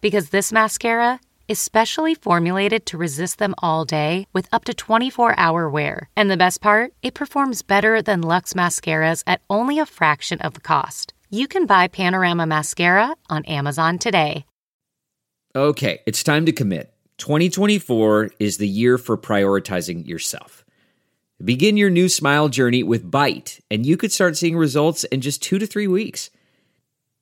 because this mascara is specially formulated to resist them all day with up to 24 hour wear. And the best part, it performs better than Luxe mascaras at only a fraction of the cost. You can buy Panorama Mascara on Amazon today. Okay, it's time to commit. 2024 is the year for prioritizing yourself. Begin your new smile journey with Byte, and you could start seeing results in just two to three weeks.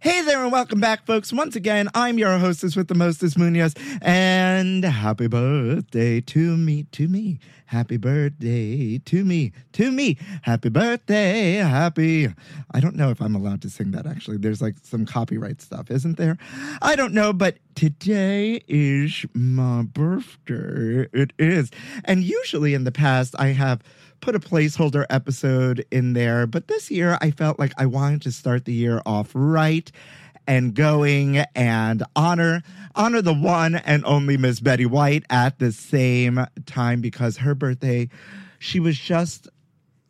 Hey there, and welcome back, folks. Once again, I'm your hostess with the mostest Munoz, and happy birthday to me, to me. Happy birthday to me, to me. Happy birthday, happy. I don't know if I'm allowed to sing that actually. There's like some copyright stuff, isn't there? I don't know, but today is my birthday. It is. And usually in the past, I have put a placeholder episode in there. But this year, I felt like I wanted to start the year off right and going and honor honor the one and only Miss Betty White at the same time because her birthday, she was just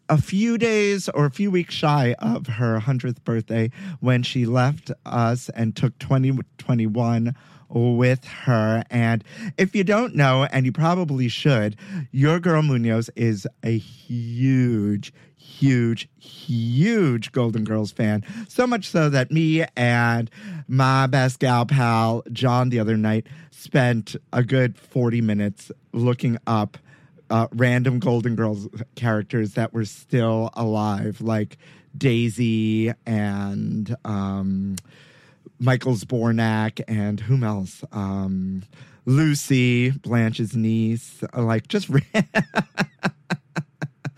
a few days or a few weeks shy of her 100th birthday when she left us and took 2021 with her. And if you don't know, and you probably should, your girl Munoz is a huge, huge, huge Golden Girls fan. So much so that me and my best gal pal, John, the other night spent a good 40 minutes looking up uh, random Golden Girls characters that were still alive, like Daisy and um, Michael Zbornak and whom else? Um, Lucy, Blanche's niece, like just.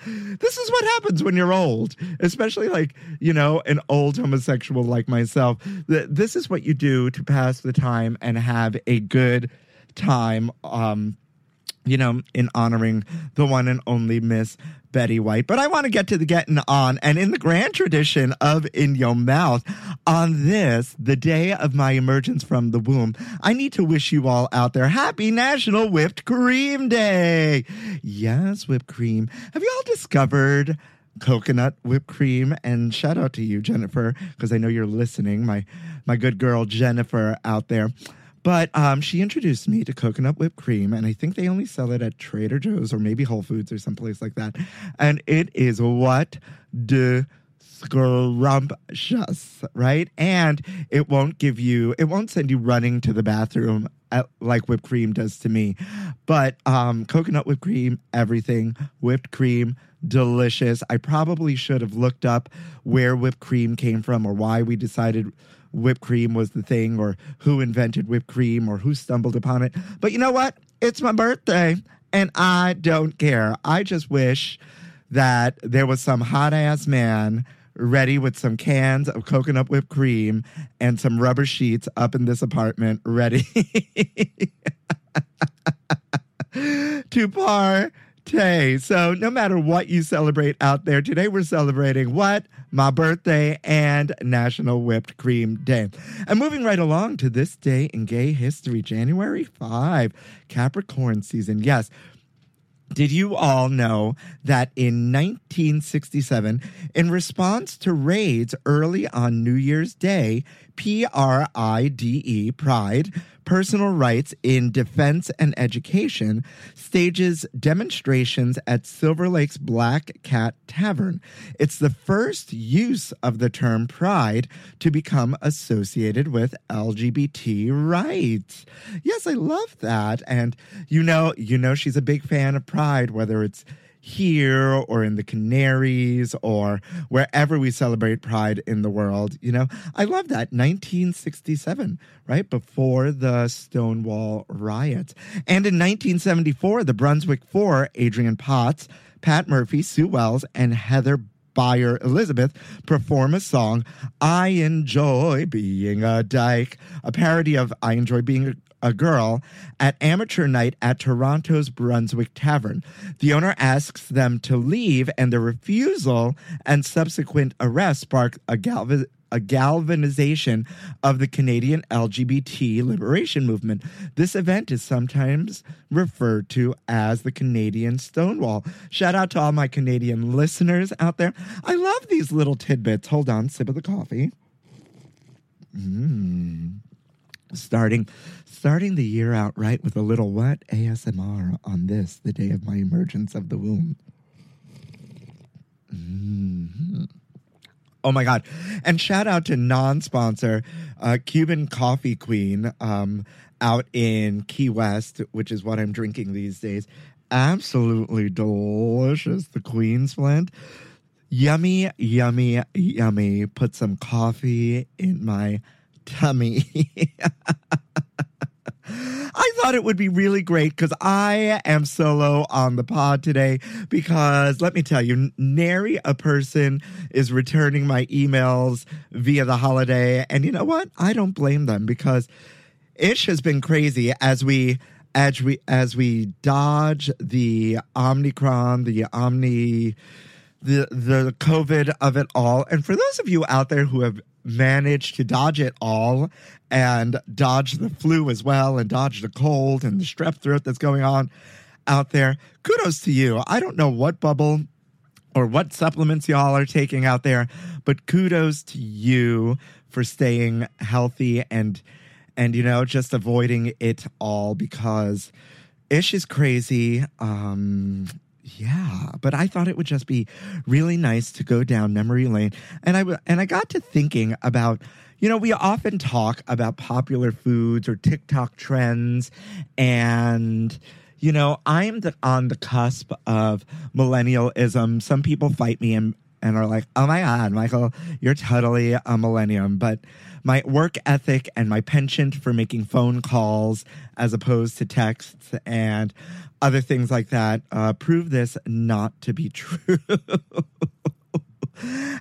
this is what happens when you're old, especially like, you know, an old homosexual like myself. This is what you do to pass the time and have a good time. Um, you know, in honoring the one and only Miss Betty White. But I want to get to the getting on. And in the grand tradition of In Your Mouth, on this, the day of my emergence from the womb, I need to wish you all out there happy National Whipped Cream Day. Yes, whipped cream. Have you all discovered? coconut whipped cream and shout out to you jennifer because i know you're listening my my good girl jennifer out there but um, she introduced me to coconut whipped cream, and I think they only sell it at Trader Joe's or maybe Whole Foods or someplace like that. And it is what de scrumptious, right? And it won't give you, it won't send you running to the bathroom at, like whipped cream does to me. But um, coconut whipped cream, everything, whipped cream, delicious. I probably should have looked up where whipped cream came from or why we decided whipped cream was the thing or who invented whipped cream or who stumbled upon it. But you know what? It's my birthday and I don't care. I just wish that there was some hot ass man ready with some cans of coconut whipped cream and some rubber sheets up in this apartment ready to partay. So, no matter what you celebrate out there, today we're celebrating what? my birthday, and National Whipped Cream Day. And moving right along to this day in gay history, January 5, Capricorn season. Yes. Did you all know that in 1967, in response to raids early on New Year's Day, P R I D E, Pride, Personal Rights in Defense and Education, stages demonstrations at Silver Lake's Black Cat Tavern. It's the first use of the term pride to become associated with LGBT rights. Yes, I love that. And you know, you know she's a big fan of pride, whether it's here or in the Canaries or wherever we celebrate pride in the world. You know, I love that. 1967, right? Before the Stonewall riots. And in 1974, the Brunswick Four, Adrienne Potts, Pat Murphy, Sue Wells, and Heather Beyer Elizabeth perform a song, I Enjoy Being a Dyke, a parody of I Enjoy Being a a girl at amateur night at Toronto's Brunswick Tavern. The owner asks them to leave, and the refusal and subsequent arrest spark a galvan a galvanization of the Canadian LGBT liberation movement. This event is sometimes referred to as the Canadian Stonewall. Shout out to all my Canadian listeners out there. I love these little tidbits. Hold on, sip of the coffee. Mmm starting starting the year out right with a little what ASMR on this, the day of my emergence of the womb. Mm-hmm. Oh my God. And shout out to non sponsor, uh, Cuban Coffee Queen um, out in Key West, which is what I'm drinking these days. Absolutely delicious. The Queen's blend. Yummy, yummy, yummy. Put some coffee in my tummy. I thought it would be really great because I am solo on the pod today. Because let me tell you, nary a person is returning my emails via the holiday. And you know what? I don't blame them because Ish has been crazy as we as we as we dodge the Omicron, the Omni the the COVID of it all. And for those of you out there who have managed to dodge it all and dodge the flu as well and dodge the cold and the strep throat that's going on out there. Kudos to you. I don't know what bubble or what supplements y'all are taking out there, but kudos to you for staying healthy and and you know just avoiding it all because ish is crazy. Um yeah, but I thought it would just be really nice to go down memory lane, and I and I got to thinking about. You know, we often talk about popular foods or TikTok trends, and you know, I'm the, on the cusp of millennialism. Some people fight me and and are like, "Oh my god, Michael, you're totally a millennium." But my work ethic and my penchant for making phone calls as opposed to texts and other things like that uh, prove this not to be true.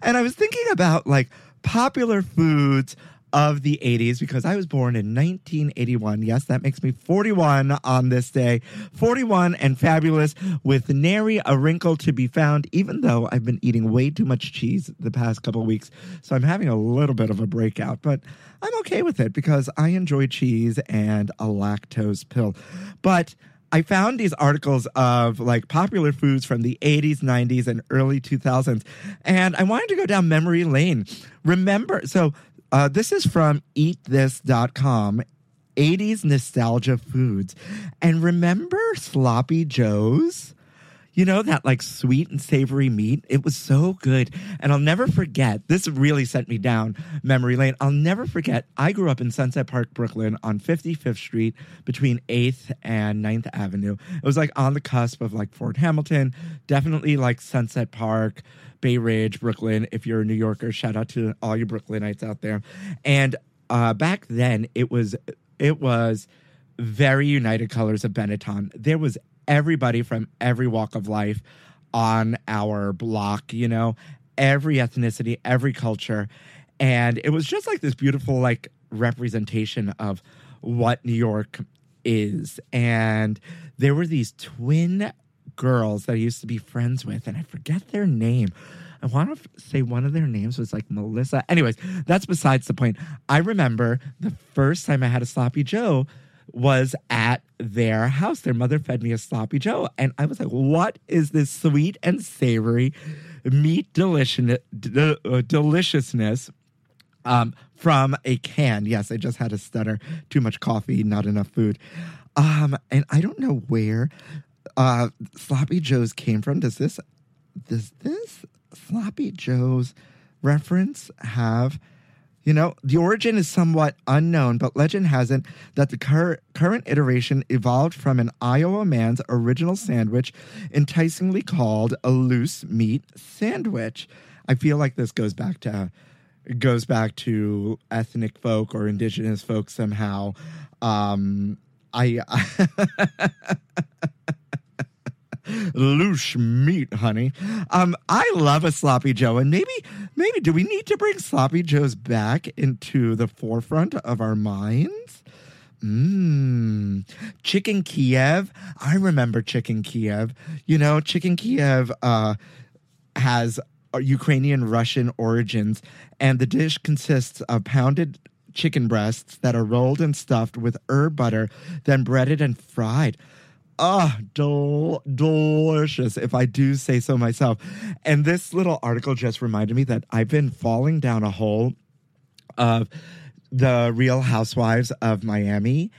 and I was thinking about like popular foods of the 80s because I was born in 1981. Yes, that makes me 41 on this day. 41 and fabulous with nary a wrinkle to be found, even though I've been eating way too much cheese the past couple weeks. So I'm having a little bit of a breakout, but I'm okay with it because I enjoy cheese and a lactose pill. But I found these articles of like popular foods from the 80s, 90s, and early 2000s. And I wanted to go down memory lane. Remember, so uh, this is from eatthis.com 80s nostalgia foods. And remember Sloppy Joe's? You know, that like sweet and savory meat? It was so good. And I'll never forget, this really sent me down memory lane. I'll never forget, I grew up in Sunset Park, Brooklyn on 55th Street between 8th and 9th Avenue. It was like on the cusp of like Fort Hamilton, definitely like Sunset Park. Bay Ridge, Brooklyn. If you're a New Yorker, shout out to all you Brooklynites out there. And uh, back then, it was it was very United Colors of Benetton. There was everybody from every walk of life on our block, you know, every ethnicity, every culture. And it was just like this beautiful, like, representation of what New York is. And there were these twin girls that I used to be friends with, and I forget their name. I want to f- say one of their names was like Melissa. Anyways, that's besides the point. I remember the first time I had a sloppy Joe was at their house. Their mother fed me a sloppy Joe, and I was like, "What is this sweet and savory meat delicious de- uh, deliciousness?" Um, from a can. Yes, I just had a stutter. Too much coffee, not enough food. Um, and I don't know where uh, sloppy Joe's came from. Does this does this sloppy Joe's reference have? You know, the origin is somewhat unknown, but legend has it that the cur- current iteration evolved from an Iowa man's original sandwich, enticingly called a loose meat sandwich. I feel like this goes back to goes back to ethnic folk or indigenous folk somehow. Um, I loose meat, honey. Um, I love a sloppy Joe, and maybe, maybe do we need to bring sloppy Joes back into the forefront of our minds? Mmm, chicken Kiev. I remember chicken Kiev. You know, chicken Kiev uh, has Ukrainian Russian origins, and the dish consists of pounded chicken breasts that are rolled and stuffed with herb butter, then breaded and fried. Ah, del- delicious, if I do say so myself. And this little article just reminded me that I've been falling down a hole of the Real Housewives of Miami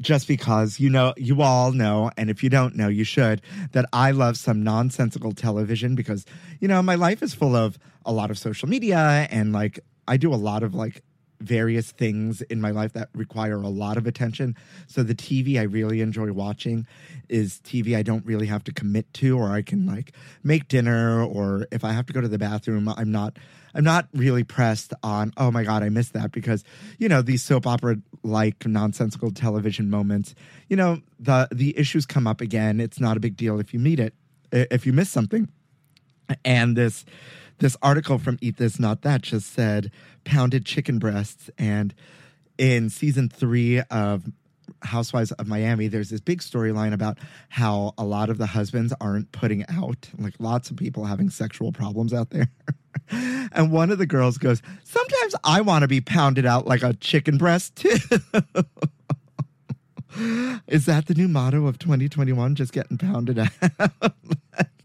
just because you know you all know and if you don't know you should that I love some nonsensical television because you know my life is full of a lot of social media and like I do a lot of like various things in my life that require a lot of attention. So the TV I really enjoy watching is TV I don't really have to commit to or I can like make dinner or if I have to go to the bathroom I'm not I'm not really pressed on oh my god I missed that because you know these soap opera like nonsensical television moments you know the the issues come up again it's not a big deal if you meet it if you miss something and this this article from Eat This Not That just said pounded chicken breasts. And in season three of Housewives of Miami, there's this big storyline about how a lot of the husbands aren't putting out, like lots of people having sexual problems out there. and one of the girls goes, Sometimes I want to be pounded out like a chicken breast, too. Is that the new motto of 2021? Just getting pounded out?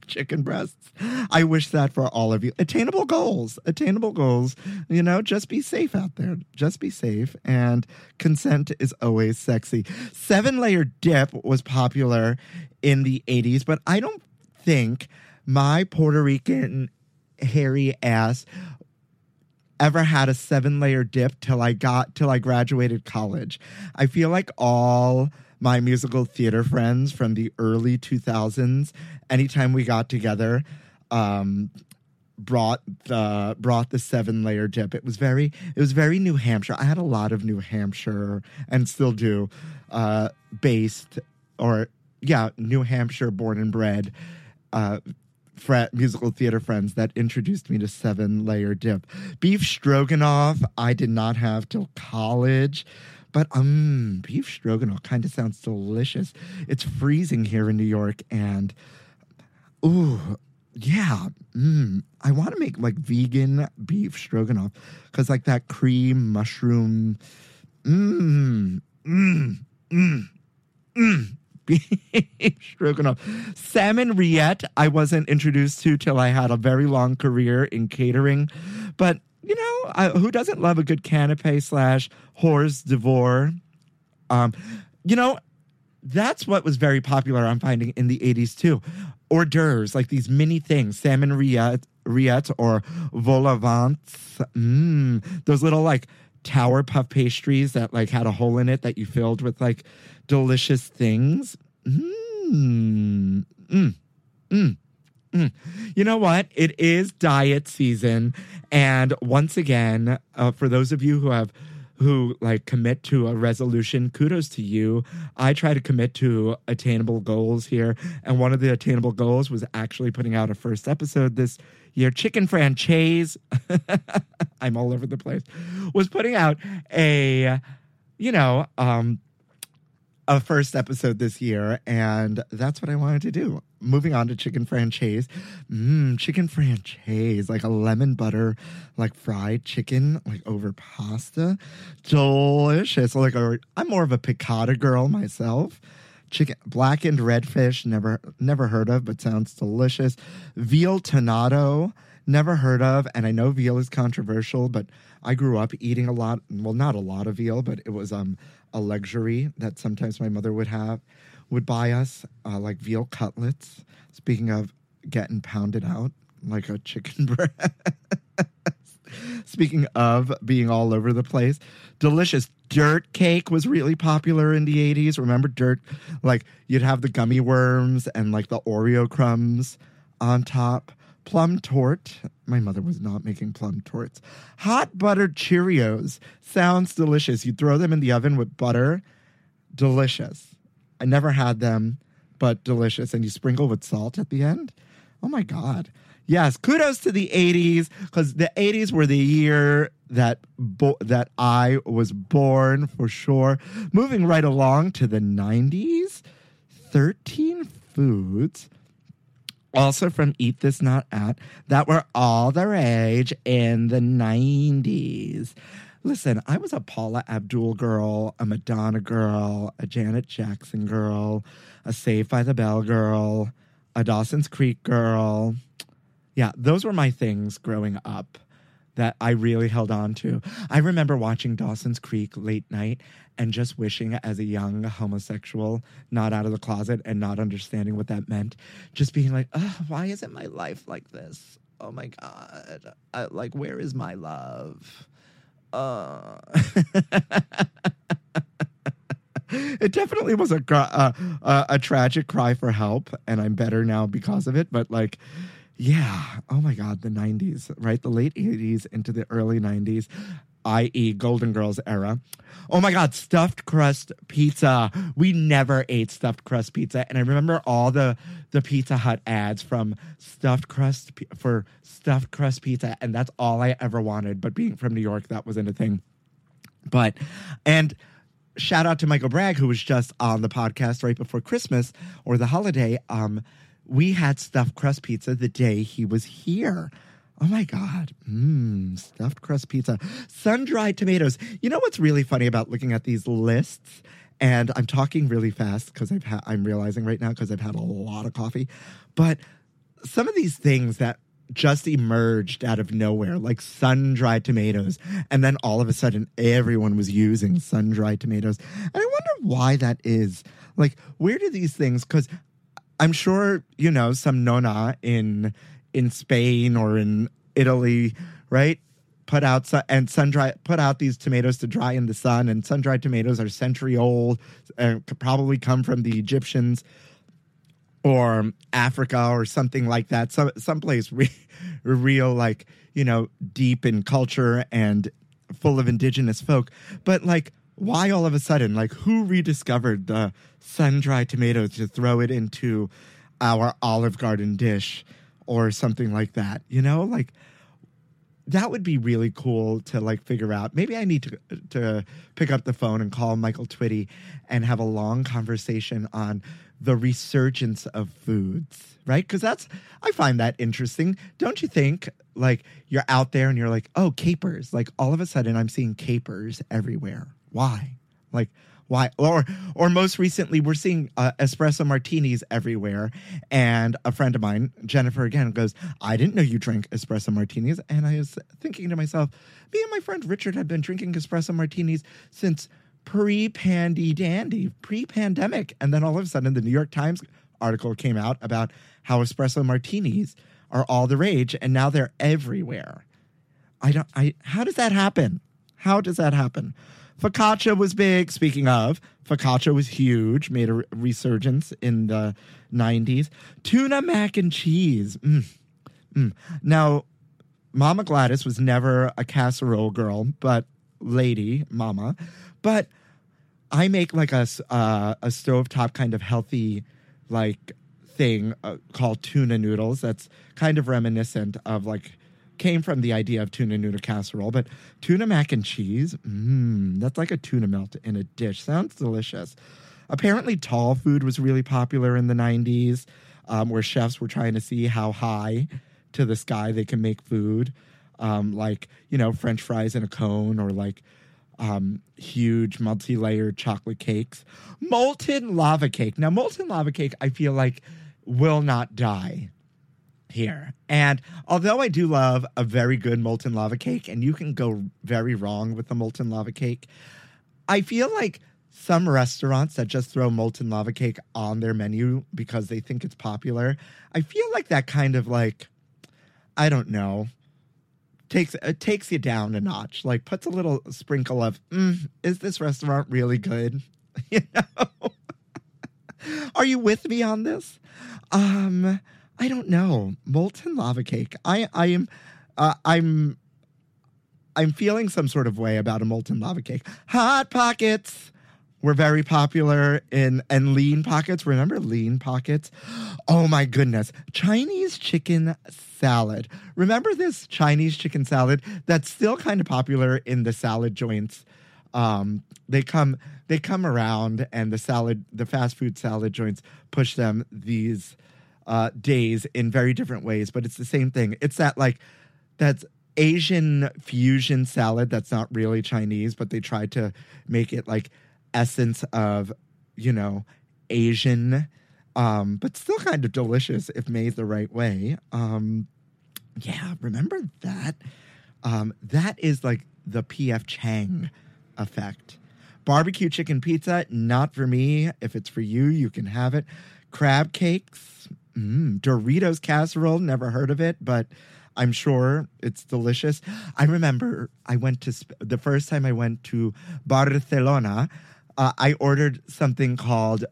chicken breasts. I wish that for all of you. Attainable goals, attainable goals. You know, just be safe out there. Just be safe. And consent is always sexy. Seven layer dip was popular in the 80s, but I don't think my Puerto Rican hairy ass ever had a seven layer dip till I got till I graduated college. I feel like all my musical theater friends from the early 2000s anytime we got together um brought the brought the seven layer dip. It was very it was very new hampshire. I had a lot of new hampshire and still do uh based or yeah new hampshire born and bred uh musical theater friends that introduced me to seven layer dip. Beef stroganoff i did not have till college but um, beef stroganoff kind of sounds delicious. It's freezing here in New York, and ooh, yeah, mm, I want to make like vegan beef stroganoff because like that cream mushroom, mmm, mmm, mmm, mmm. Stroganoff. Salmon rillette, I wasn't introduced to till I had a very long career in catering. But you know, I, who doesn't love a good canapé slash hors d'oeuvre? Um, you know, that's what was very popular. I'm finding in the 80s too. Hors d'oeuvres, like these mini things, salmon rillette, rillette or vol au vent. Mm, those little like tower puff pastries that like had a hole in it that you filled with like delicious things. Mm, mm, mm. Mm. You know what? It is diet season, and once again, uh, for those of you who have who like commit to a resolution, kudos to you. I try to commit to attainable goals here, and one of the attainable goals was actually putting out a first episode this year. Chicken franchise, I'm all over the place, was putting out a, you know, um, a first episode this year, and that's what I wanted to do. Moving on to chicken franchise. Mmm, chicken franchise, like a lemon butter, like fried chicken, like over pasta. Delicious. Like a, I'm more of a piccata girl myself. Chicken blackened redfish, never never heard of, but sounds delicious. Veal tonnato, never heard of, and I know veal is controversial, but I grew up eating a lot. Well, not a lot of veal, but it was um a luxury that sometimes my mother would have, would buy us uh, like veal cutlets. Speaking of getting pounded out like a chicken breast. Speaking of being all over the place, delicious dirt cake was really popular in the 80s. Remember dirt? Like you'd have the gummy worms and like the Oreo crumbs on top. Plum torte. My mother was not making plum tortes. Hot buttered Cheerios. Sounds delicious. You throw them in the oven with butter. Delicious. I never had them, but delicious. And you sprinkle with salt at the end. Oh my God. Yes, kudos to the 80s because the 80s were the year that bo- that I was born for sure. Moving right along to the 90s, 13 foods also from Eat This Not At that were all the rage in the 90s. Listen, I was a Paula Abdul girl, a Madonna girl, a Janet Jackson girl, a Saved by the Bell girl, a Dawson's Creek girl. Yeah, those were my things growing up that I really held on to. I remember watching Dawson's Creek late night and just wishing as a young homosexual, not out of the closet and not understanding what that meant, just being like, why isn't my life like this? Oh my God. I, like, where is my love? Uh. it definitely was a, a, a, a tragic cry for help, and I'm better now because of it. But like, yeah. Oh my God, the 90s, right? The late 80s into the early 90s, i.e., Golden Girls era. Oh my God, stuffed crust pizza. We never ate stuffed crust pizza. And I remember all the, the Pizza Hut ads from stuffed crust for stuffed crust pizza. And that's all I ever wanted. But being from New York, that wasn't a thing. But, and, shout out to Michael Bragg, who was just on the podcast right before Christmas or the holiday. Um, we had stuffed crust pizza the day he was here. Oh my God. Mmm, stuffed crust pizza. Sun dried tomatoes. You know what's really funny about looking at these lists? And I'm talking really fast because I've ha- I'm realizing right now because I've had a lot of coffee. But some of these things that just emerged out of nowhere, like sun dried tomatoes. And then all of a sudden, everyone was using sun dried tomatoes. And I wonder why that is. Like, where do these things, because I'm sure, you know, some nona in in Spain or in Italy, right? Put out and sun dry put out these tomatoes to dry in the sun, and sun dried tomatoes are century old uh, and could probably come from the Egyptians or Africa or something like that. Some someplace re- real like you know deep in culture and full of indigenous folk. But like, why all of a sudden? Like, who rediscovered the sun dried tomatoes to throw it into our Olive Garden dish or something like that? You know, like that would be really cool to like figure out. Maybe I need to to pick up the phone and call Michael Twitty and have a long conversation on the resurgence of foods, right? Because that's I find that interesting. Don't you think? Like you're out there and you're like, oh, capers. Like all of a sudden, I'm seeing capers everywhere. Why? Like why? Or or most recently, we're seeing uh, espresso martinis everywhere. And a friend of mine, Jennifer, again goes, "I didn't know you drank espresso martinis." And I was thinking to myself, me and my friend Richard had been drinking espresso martinis since pre-pandy dandy, pre-pandemic, and then all of a sudden, the New York Times article came out about how espresso martinis are all the rage, and now they're everywhere. I don't. I how does that happen? How does that happen? Focaccia was big. Speaking of, focaccia was huge, made a resurgence in the 90s. Tuna mac and cheese. Mm. Mm. Now, Mama Gladys was never a casserole girl, but lady, Mama. But I make like a, uh, a stovetop kind of healthy, like, thing uh, called tuna noodles that's kind of reminiscent of like came from the idea of tuna noodle casserole, but tuna mac and cheese, mmm, that's like a tuna melt in a dish. Sounds delicious. apparently tall food was really popular in the 90s, um, where chefs were trying to see how high to the sky they can make food, um, like you know French fries in a cone or like um, huge multi-layered chocolate cakes. Molten lava cake. Now, molten lava cake, I feel like will not die here. And although I do love a very good molten lava cake, and you can go very wrong with the molten lava cake, I feel like some restaurants that just throw molten lava cake on their menu because they think it's popular, I feel like that kind of like, I don't know, takes it takes you down a notch. Like puts a little sprinkle of, mm, is this restaurant really good? you know. Are you with me on this? Um, I don't know. Molten lava cake. I I am uh, I'm I'm feeling some sort of way about a molten lava cake. Hot pockets were very popular in and lean pockets. Remember lean pockets? Oh my goodness. Chinese chicken salad. Remember this Chinese chicken salad that's still kind of popular in the salad joints. Um, they come they come around and the salad the fast food salad joints push them these uh, days in very different ways, but it's the same thing. It's that like that's Asian fusion salad that's not really Chinese, but they tried to make it like essence of, you know, Asian, um, but still kind of delicious if made the right way. Um, yeah, remember that? Um, that is like the PF Chang effect. Barbecue chicken pizza, not for me. If it's for you, you can have it. Crab cakes, mm, Doritos casserole, never heard of it, but I'm sure it's delicious. I remember I went to Sp- the first time I went to Barcelona. Uh, I ordered something called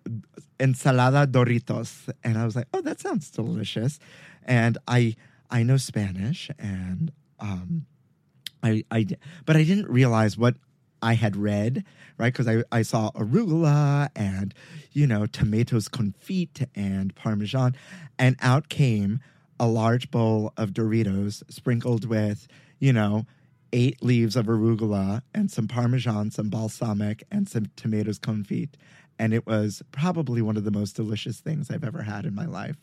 ensalada Doritos, and I was like, "Oh, that sounds delicious." And I I know Spanish, and um, I I but I didn't realize what I had read, right? Because I, I saw arugula and, you know, tomatoes confit and parmesan. And out came a large bowl of Doritos sprinkled with, you know, eight leaves of arugula and some parmesan, some balsamic, and some tomatoes confit. And it was probably one of the most delicious things I've ever had in my life.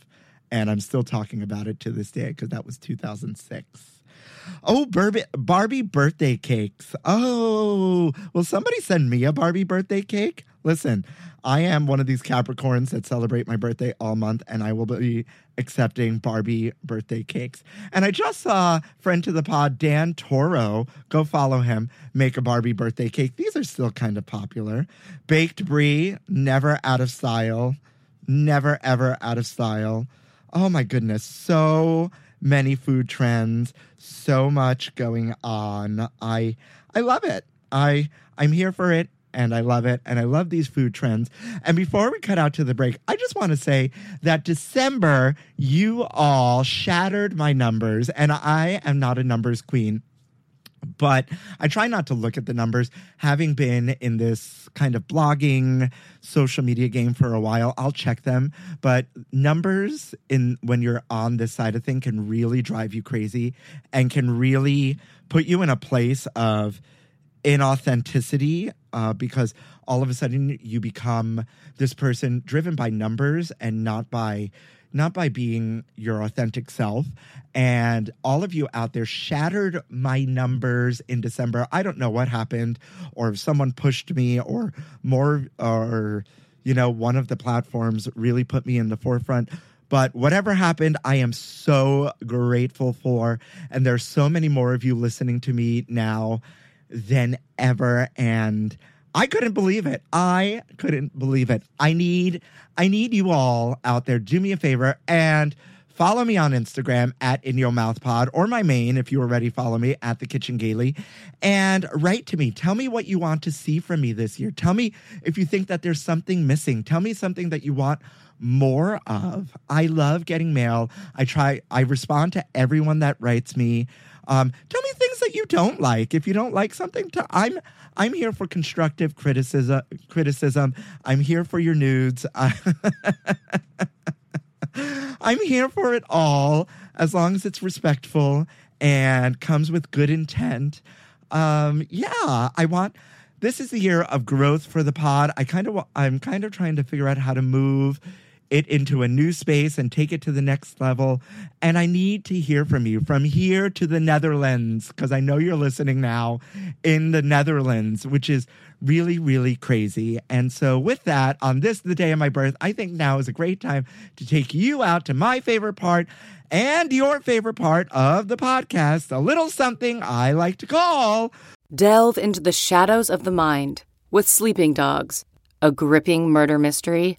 And I'm still talking about it to this day because that was 2006. Oh, Barbie, Barbie birthday cakes. Oh, will somebody send me a Barbie birthday cake? Listen, I am one of these Capricorns that celebrate my birthday all month, and I will be accepting Barbie birthday cakes. And I just saw friend to the pod, Dan Toro, go follow him, make a Barbie birthday cake. These are still kind of popular. Baked brie, never out of style. Never, ever out of style. Oh my goodness. So many food trends, so much going on. I I love it. I I'm here for it and I love it and I love these food trends. And before we cut out to the break, I just want to say that December you all shattered my numbers and I am not a numbers queen but I try not to look at the numbers. Having been in this kind of blogging social media game for a while, I'll check them. But numbers in when you're on this side of thing can really drive you crazy and can really put you in a place of inauthenticity uh, because all of a sudden you become this person driven by numbers and not by not by being your authentic self. And all of you out there shattered my numbers in December. I don't know what happened, or if someone pushed me, or more, or, you know, one of the platforms really put me in the forefront. But whatever happened, I am so grateful for. And there's so many more of you listening to me now than ever. And I couldn't believe it. I couldn't believe it. I need I need you all out there. Do me a favor and follow me on Instagram at In Your Mouth Pod or my main if you already follow me at the Kitchen Gaily and write to me. Tell me what you want to see from me this year. Tell me if you think that there's something missing. Tell me something that you want more of. I love getting mail. I try I respond to everyone that writes me. Um, tell me things that you don't like. If you don't like something, to, I'm I'm here for constructive criticism. Criticism. I'm here for your nudes. I'm here for it all as long as it's respectful and comes with good intent. Um, yeah, I want this is the year of growth for the pod. I kind of I'm kind of trying to figure out how to move it into a new space and take it to the next level. And I need to hear from you from here to the Netherlands because I know you're listening now in the Netherlands, which is really, really crazy. And so, with that, on this, the day of my birth, I think now is a great time to take you out to my favorite part and your favorite part of the podcast, a little something I like to call. Delve into the shadows of the mind with Sleeping Dogs, a gripping murder mystery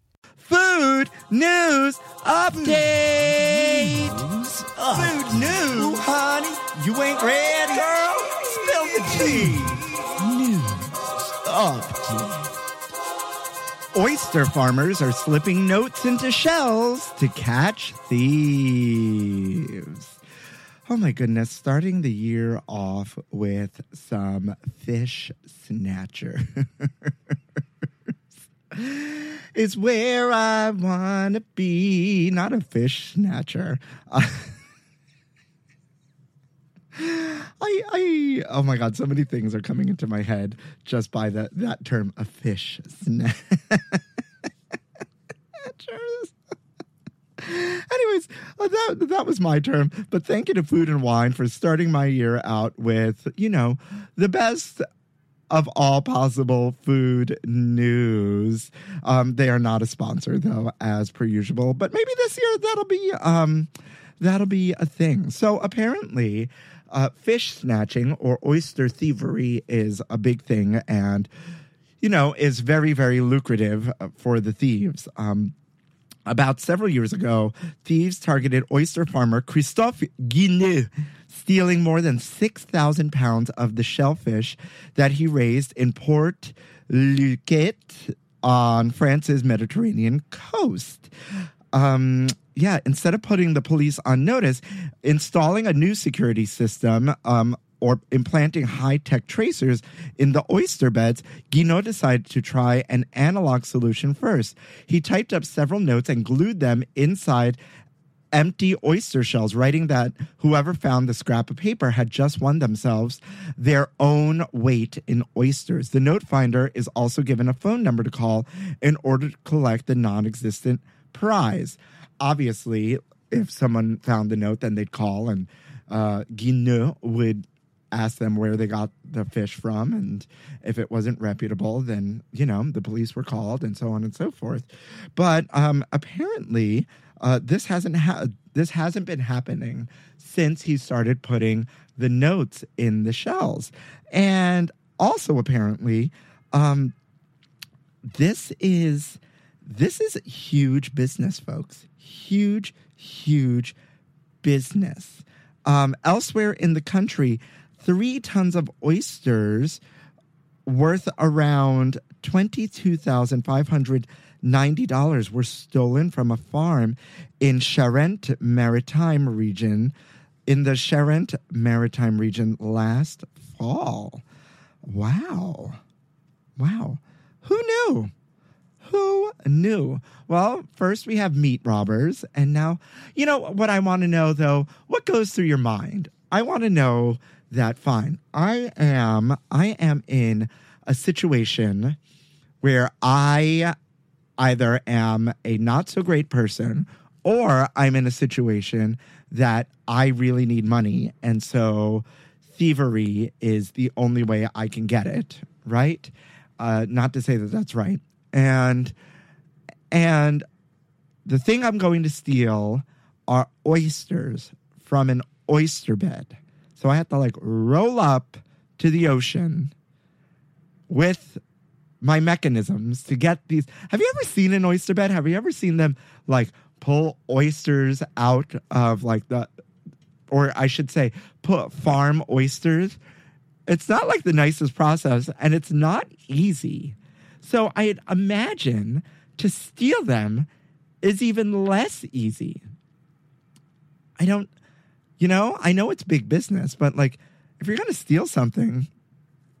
Food news update. Food news, honey. You ain't ready, girl. Spill the tea. News update. Oyster farmers are slipping notes into shells to catch thieves. Oh my goodness, starting the year off with some fish snatcher. is where I want to be. Not a fish snatcher. I, I, oh my God, so many things are coming into my head just by the, that term, a fish snatcher. Anyways, uh, that that was my term. But thank you to Food and Wine for starting my year out with, you know, the best of all possible food news. Um, they are not a sponsor though, as per usual. But maybe this year that'll be um, that'll be a thing. So apparently, uh, fish snatching or oyster thievery is a big thing, and you know is very very lucrative for the thieves. Um, about several years ago, thieves targeted oyster farmer Christophe Guinneux, stealing more than 6,000 pounds of the shellfish that he raised in Port Leucate on France's Mediterranean coast. Um, yeah, instead of putting the police on notice, installing a new security system um, or implanting high tech tracers in the oyster beds, Guinneux decided to try an analog solution first. He typed up several notes and glued them inside empty oyster shells, writing that whoever found the scrap of paper had just won themselves their own weight in oysters. The note finder is also given a phone number to call in order to collect the non existent prize. Obviously, if someone found the note, then they'd call and uh, Guinneux would ask them where they got the fish from and if it wasn't reputable then you know the police were called and so on and so forth but um, apparently uh, this hasn't ha- this hasn't been happening since he started putting the notes in the shells. And also apparently um, this is this is huge business folks. Huge huge business. Um, elsewhere in the country three tons of oysters worth around $22,590 were stolen from a farm in Charente Maritime region in the Charente Maritime region last fall. Wow. Wow. Who knew? Who knew? Well, first we have meat robbers. And now, you know what I want to know though? What goes through your mind? I want to know that fine. I am I am in a situation where I either am a not so great person or I'm in a situation that I really need money and so thievery is the only way I can get it, right? Uh, not to say that that's right. And and the thing I'm going to steal are oysters from an oyster bed. So I have to like roll up to the ocean with my mechanisms to get these. Have you ever seen an oyster bed? Have you ever seen them like pull oysters out of like the, or I should say, put farm oysters? It's not like the nicest process, and it's not easy. So I'd imagine to steal them is even less easy. I don't, you know, I know it's big business, but like if you're going to steal something,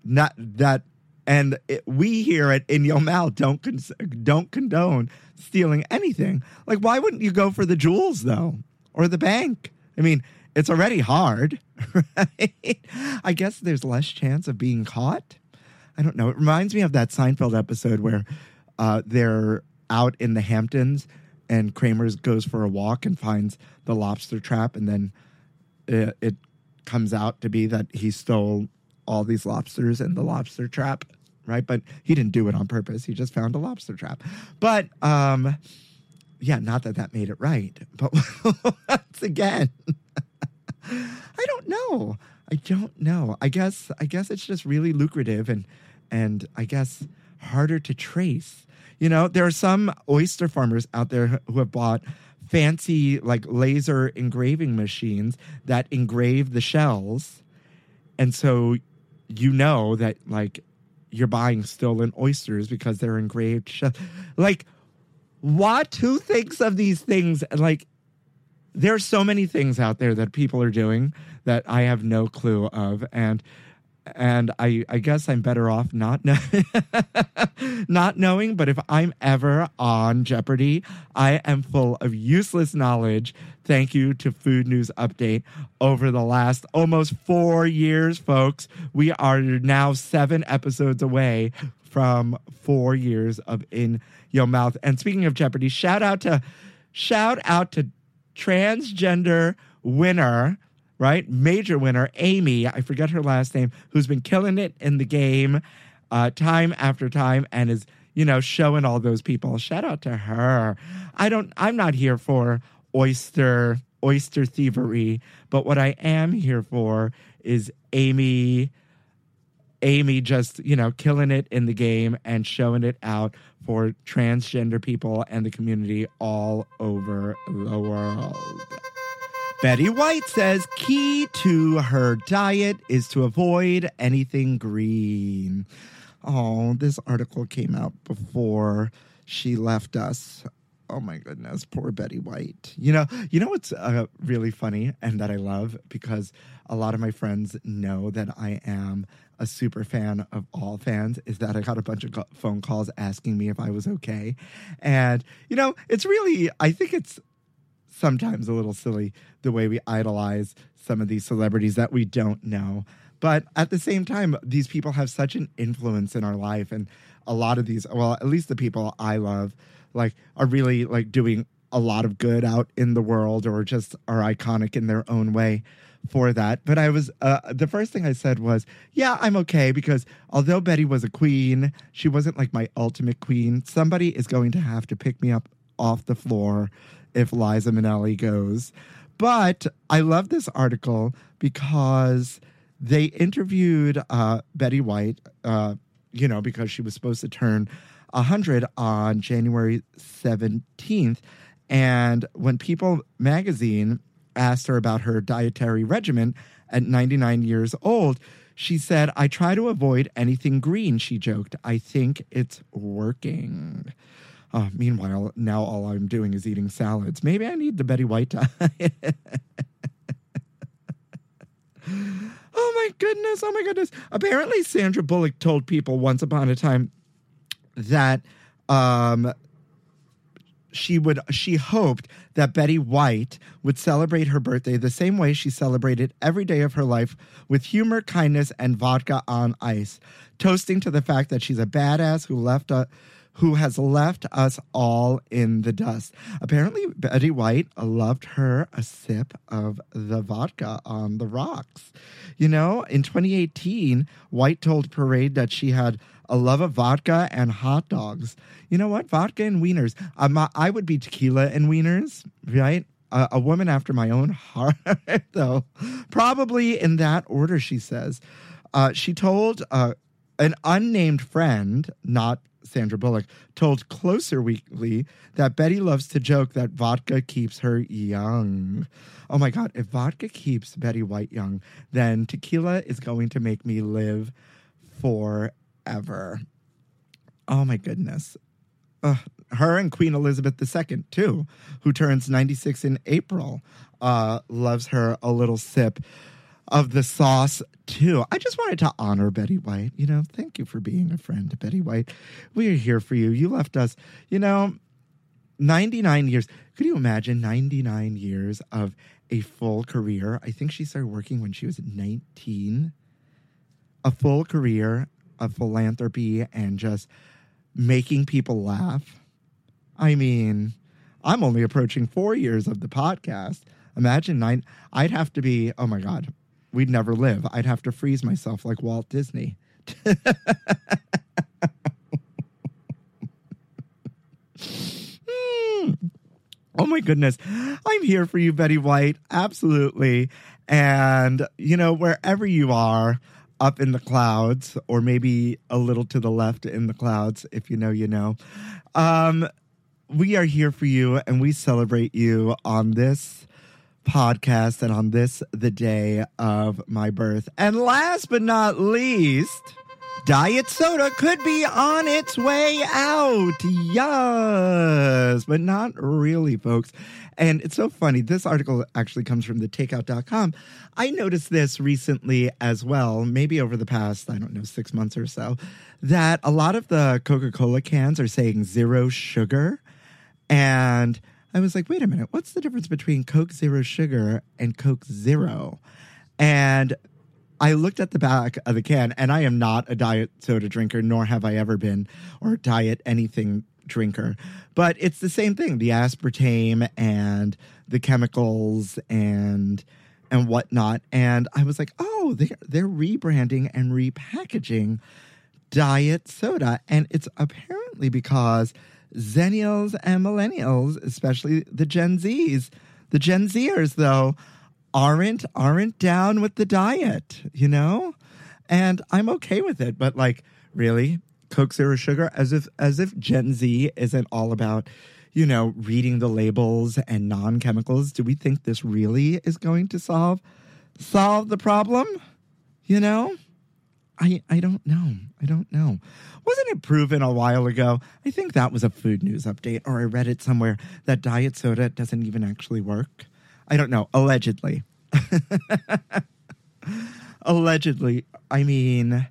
not that, and it, we here at In Your Mouth don't cons- don't condone stealing anything. Like, why wouldn't you go for the jewels though, or the bank? I mean, it's already hard, right? I guess there's less chance of being caught. I don't know. It reminds me of that Seinfeld episode where uh, they're out in the Hamptons and Kramer's goes for a walk and finds the lobster trap, and then it, it comes out to be that he stole all these lobsters in the lobster trap, right? But he didn't do it on purpose. He just found a lobster trap. But um, yeah, not that that made it right. But once again, I don't know. I don't know. I guess I guess it's just really lucrative and and I guess harder to trace. You know, there are some oyster farmers out there who have bought fancy like laser engraving machines that engrave the shells. And so you know that like you're buying stolen oysters because they're engraved. Like what who thinks of these things like there are so many things out there that people are doing that I have no clue of, and and I I guess I'm better off not know, not knowing. But if I'm ever on Jeopardy, I am full of useless knowledge. Thank you to Food News Update over the last almost four years, folks. We are now seven episodes away from four years of in your mouth. And speaking of Jeopardy, shout out to shout out to transgender winner, right? Major winner, Amy, I forget her last name, who's been killing it in the game uh, time after time and is, you know, showing all those people. Shout out to her. I don't, I'm not here for oyster, oyster thievery, but what I am here for is Amy. Amy just, you know, killing it in the game and showing it out for transgender people and the community all over the world. Betty White says key to her diet is to avoid anything green. Oh, this article came out before she left us. Oh my goodness, poor Betty White. You know, you know what's uh, really funny and that I love because a lot of my friends know that I am a super fan of all fans is that I got a bunch of phone calls asking me if I was okay. And you know, it's really I think it's sometimes a little silly the way we idolize some of these celebrities that we don't know. But at the same time, these people have such an influence in our life. And a lot of these, well, at least the people I love, like, are really like doing a lot of good out in the world or just are iconic in their own way for that. But I was, uh, the first thing I said was, yeah, I'm okay because although Betty was a queen, she wasn't like my ultimate queen. Somebody is going to have to pick me up off the floor if Liza Minnelli goes. But I love this article because they interviewed uh, Betty White, uh, you know, because she was supposed to turn 100 on January 17th. And when People magazine asked her about her dietary regimen at 99 years old, she said, I try to avoid anything green, she joked. I think it's working. Uh, meanwhile, now all I'm doing is eating salads. Maybe I need the Betty White diet. oh my goodness. Oh my goodness. Apparently, Sandra Bullock told people once upon a time that um, she would she hoped that Betty White would celebrate her birthday the same way she celebrated every day of her life with humor, kindness, and vodka on ice, toasting to the fact that she's a badass who left a who has left us all in the dust. Apparently, Betty White loved her a sip of the vodka on the rocks. You know, in 2018, White told Parade that she had a love of vodka and hot dogs. You know what? Vodka and wieners. I would be tequila and wieners, right? A, a woman after my own heart, though. Probably in that order, she says. Uh, she told uh, an unnamed friend, not Sandra Bullock, told Closer Weekly that Betty loves to joke that vodka keeps her young. Oh my God, if vodka keeps Betty White young, then tequila is going to make me live forever. Oh my goodness. Her and Queen Elizabeth II, too, who turns 96 in April, uh, loves her a little sip of the sauce, too. I just wanted to honor Betty White. You know, thank you for being a friend to Betty White. We are here for you. You left us, you know, 99 years. Could you imagine 99 years of a full career? I think she started working when she was 19. A full career of philanthropy and just making people laugh. I mean, I'm only approaching four years of the podcast. Imagine nine. I'd have to be, oh my God, we'd never live. I'd have to freeze myself like Walt Disney. Hmm. Oh my goodness. I'm here for you, Betty White. Absolutely. And, you know, wherever you are, up in the clouds, or maybe a little to the left in the clouds, if you know, you know. Um, we are here for you and we celebrate you on this podcast and on this, the day of my birth. And last but not least, Diet soda could be on its way out. Yes, but not really, folks. And it's so funny. This article actually comes from the takeout.com. I noticed this recently as well, maybe over the past, I don't know, six months or so, that a lot of the Coca Cola cans are saying zero sugar. And I was like, wait a minute, what's the difference between Coke Zero Sugar and Coke Zero? And I looked at the back of the can, and I am not a diet soda drinker, nor have I ever been, or diet anything drinker. But it's the same thing: the aspartame and the chemicals and and whatnot. And I was like, oh, they're they're rebranding and repackaging diet soda, and it's apparently because Zennials and Millennials, especially the Gen Zs, the Gen Zers though aren't aren't down with the diet, you know? And I'm okay with it, but like really Coke Zero Sugar as if as if Gen Z isn't all about, you know, reading the labels and non-chemicals. Do we think this really is going to solve solve the problem? You know? I I don't know. I don't know. Wasn't it proven a while ago? I think that was a food news update or I read it somewhere that diet soda doesn't even actually work. I don't know. Allegedly. Allegedly. I mean,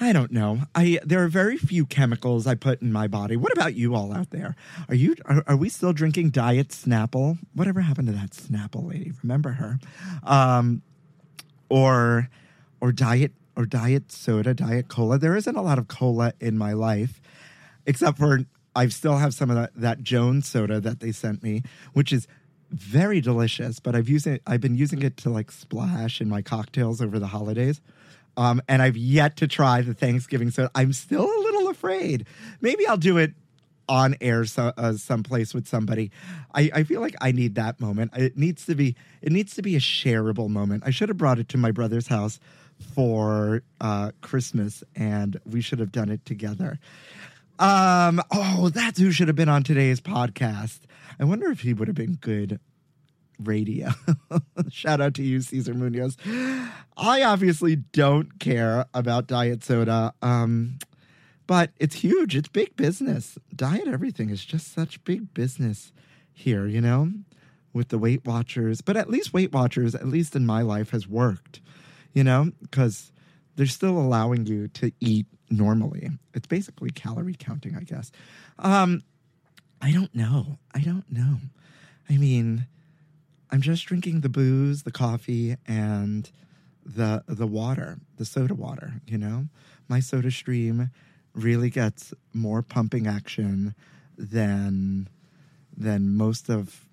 I don't know. I there are very few chemicals I put in my body. What about you all out there? Are you are, are we still drinking diet Snapple? Whatever happened to that Snapple lady? Remember her? Um, or or diet or diet soda, diet cola. There isn't a lot of cola in my life, except for I still have some of that, that Jones soda that they sent me, which is very delicious. But I've used it. I've been using it to like splash in my cocktails over the holidays. Um, and I've yet to try the Thanksgiving soda. I'm still a little afraid. Maybe I'll do it on air so, uh, someplace with somebody. I, I feel like I need that moment. It needs to be it needs to be a shareable moment. I should have brought it to my brother's house for uh, Christmas, and we should have done it together. Um, oh, that's who should have been on today's podcast. I wonder if he would have been good radio. Shout out to you, Cesar Munoz. I obviously don't care about diet soda, um, but it's huge. It's big business. Diet everything is just such big business here, you know, with the Weight Watchers. But at least Weight Watchers, at least in my life, has worked, you know, because they're still allowing you to eat normally. It's basically calorie counting, I guess. Um, I don't know. I don't know. I mean, I'm just drinking the booze, the coffee, and the the water, the soda water. You know, my Soda Stream really gets more pumping action than than most of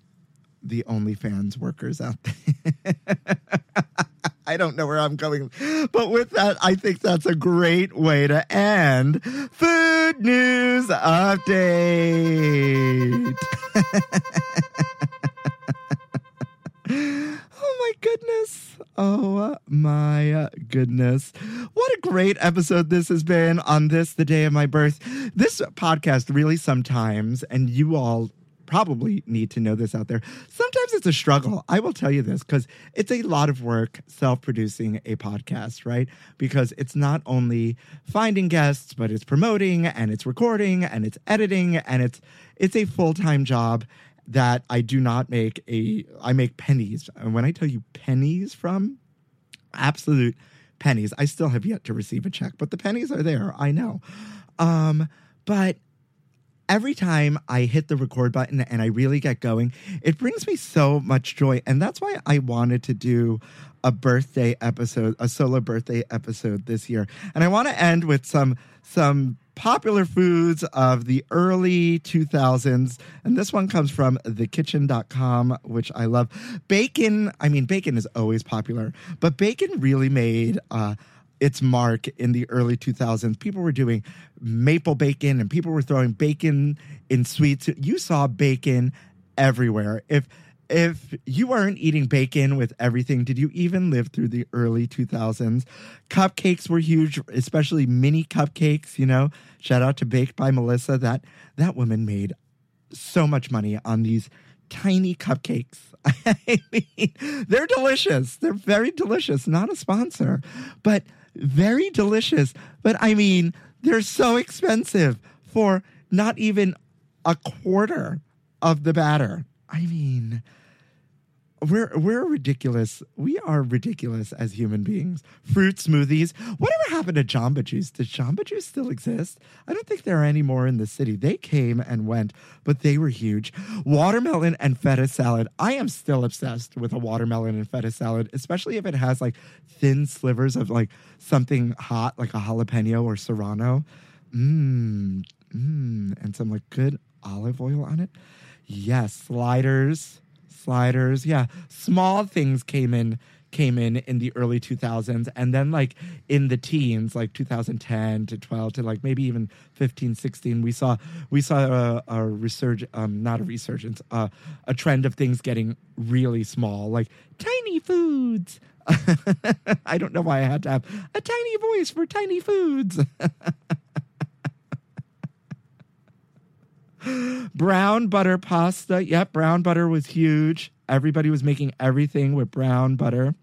the OnlyFans workers out there. I don't know where I'm going. But with that, I think that's a great way to end Food News Update. oh my goodness. Oh my goodness. What a great episode this has been on this, the day of my birth. This podcast really sometimes, and you all probably need to know this out there. Sometimes it's a struggle. I will tell you this because it's a lot of work self producing a podcast, right? Because it's not only finding guests, but it's promoting and it's recording and it's editing and it's it's a full time job that I do not make a I make pennies. And when I tell you pennies from absolute pennies, I still have yet to receive a check, but the pennies are there. I know. Um, but every time I hit the record button and I really get going, it brings me so much joy. And that's why I wanted to do a birthday episode, a solo birthday episode this year. And I want to end with some some popular foods of the early 2000s. And this one comes from thekitchn.com, which I love. Bacon, I mean, bacon is always popular, but bacon really made uh, its mark in the early 2000s. People were doing maple bacon and people were throwing bacon in sweets. You saw bacon everywhere. If if you weren't eating bacon with everything, did you even live through the early 2000s? Cupcakes were huge, especially mini cupcakes, you know. Shout out to Baked by Melissa. That that woman made so much money on these tiny cupcakes. I mean, they're delicious. They're very delicious. Not a sponsor, but very delicious. But I mean, they're so expensive for not even a quarter of the batter. I mean, we're we're ridiculous. We are ridiculous as human beings. Fruit smoothies. Whatever happened to Jamba Juice? Does Jamba Juice still exist? I don't think there are any more in the city. They came and went, but they were huge. Watermelon and feta salad. I am still obsessed with a watermelon and feta salad, especially if it has like thin slivers of like something hot, like a jalapeno or serrano. Mmm, mmm, and some like good olive oil on it. Yes, sliders sliders. Yeah, small things came in came in in the early 2000s and then like in the teens like 2010 to 12 to like maybe even 15 16 we saw we saw a, a um not a resurgence uh, a trend of things getting really small like tiny foods i don't know why i had to have a tiny voice for tiny foods brown butter pasta. Yep, brown butter was huge. Everybody was making everything with brown butter.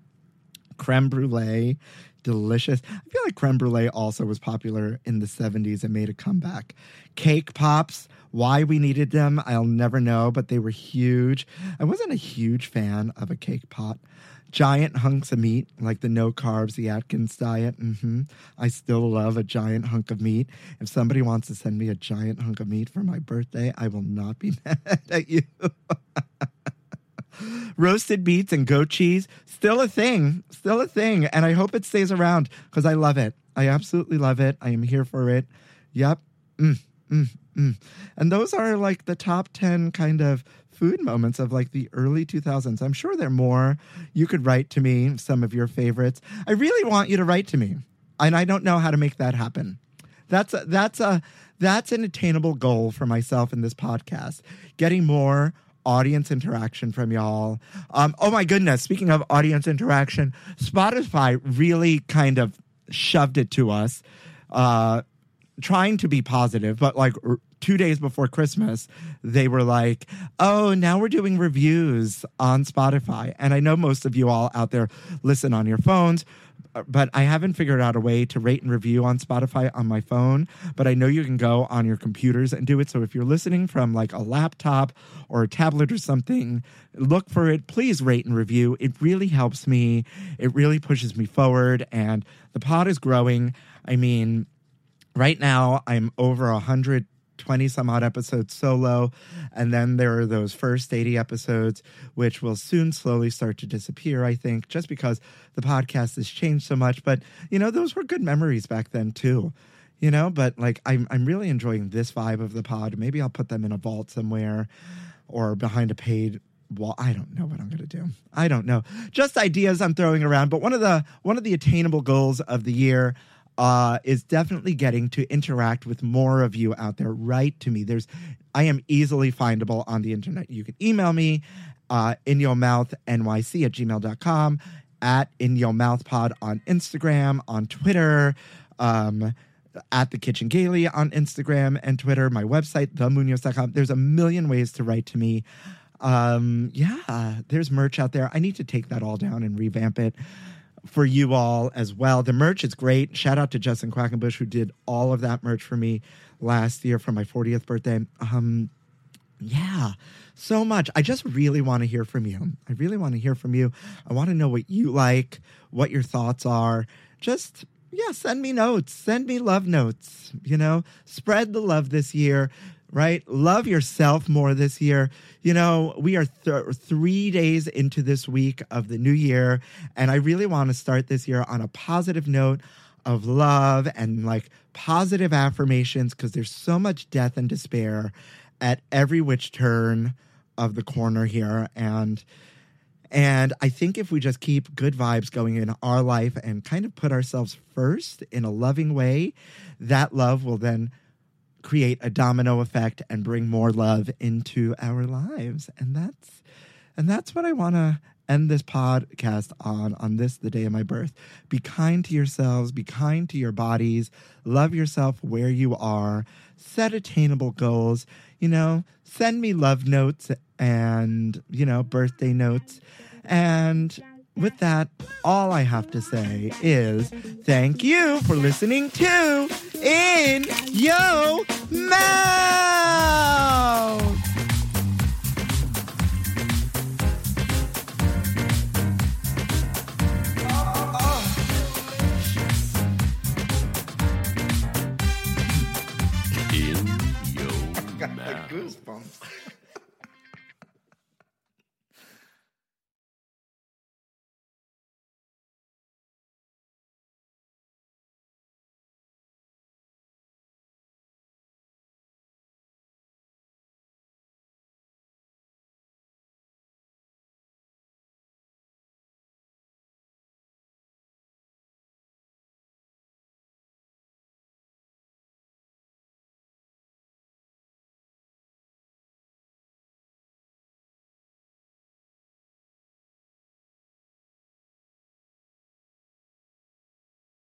Creme brulee, delicious. I feel like creme brulee also was popular in the 70s and made a comeback. Cake pops, why we needed them, I'll never know, but they were huge. I wasn't a huge fan of a cake pop giant hunks of meat, like the no carbs, the Atkins diet. Mm-hmm. I still love a giant hunk of meat. If somebody wants to send me a giant hunk of meat for my birthday, I will not be mad at you. Roasted beets and goat cheese, still a thing, still a thing. And I hope it stays around because I love it. I absolutely love it. I am here for it. Yep. Mm, mm, mm. And those are like the top 10 kind of food moments of like the early 2000s. I'm sure there are more. You could write to me some of your favorites. I really want you to write to me, and I don't know how to make that happen. That's a, that's a that's an attainable goal for myself in this podcast. Getting more audience interaction from y'all. Um, oh my goodness! Speaking of audience interaction, Spotify really kind of shoved it to us. Uh, trying to be positive, but like two days before Christmas, they were like, oh, now we're doing reviews on Spotify. And I know most of you all out there listen on your phones, but I haven't figured out a way to rate and review on Spotify on my phone. But I know you can go on your computers and do it. So if you're listening from like a laptop or a tablet or something, look for it. Please rate and review. It really helps me, it really pushes me forward. And the pod is growing. I mean, right now I'm over a hundred 20 some odd episodes solo. And then there are those first 80 episodes, which will soon slowly start to disappear, I think, just because the podcast has changed so much. But, you know, those were good memories back then, too. You know, but like I'm I'm really enjoying this vibe of the pod. Maybe I'll put them in a vault somewhere or behind a paid well i don't know what i'm going to do i don't know just ideas i'm throwing around but one of the one of the attainable goals of the year uh, is definitely getting to interact with more of you out there. Write to me. There's, I am easily findable on the internet. You can email me uh, in your mouth nyc at gmail.com at In Your Mouth Pod on Instagram, on Twitter, um, at the Kitchen Gaily on Instagram and Twitter, my website, themunoz.com. There's a million ways to write to me. Um, yeah, there's merch out there. I need to take that all down and revamp it for you all as well. The merch is great. Shout out to Justin Quackenbush who did all of that merch for me last year for my 40th birthday. Um, yeah, so much. I just really want to hear from you. I really want to hear from you. I want to know what you like, what your thoughts are. Just yeah, send me notes, send me love notes, you know, spread the love this year, right? Love yourself more this year. You know, we are th- three days into this week of the new year, and I really want to start this year on a positive note of love and like positive affirmations because there's so much death and despair at every which turn of the corner here. And and I think if we just keep good vibes going in our life and kind of put ourselves first in a loving way, that love will then create a domino effect and bring more love into our lives. And that's and that's what I want to end this podcast on on this the day of my birth. Be kind to yourselves, be kind to your bodies, love yourself where you are, set attainable goals, you know, send me love notes and, you know, birthday notes. And with that, all I have to say is thank you for listening to In Yo Mouth. In your mouth. Goosebumps.